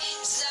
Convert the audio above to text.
So.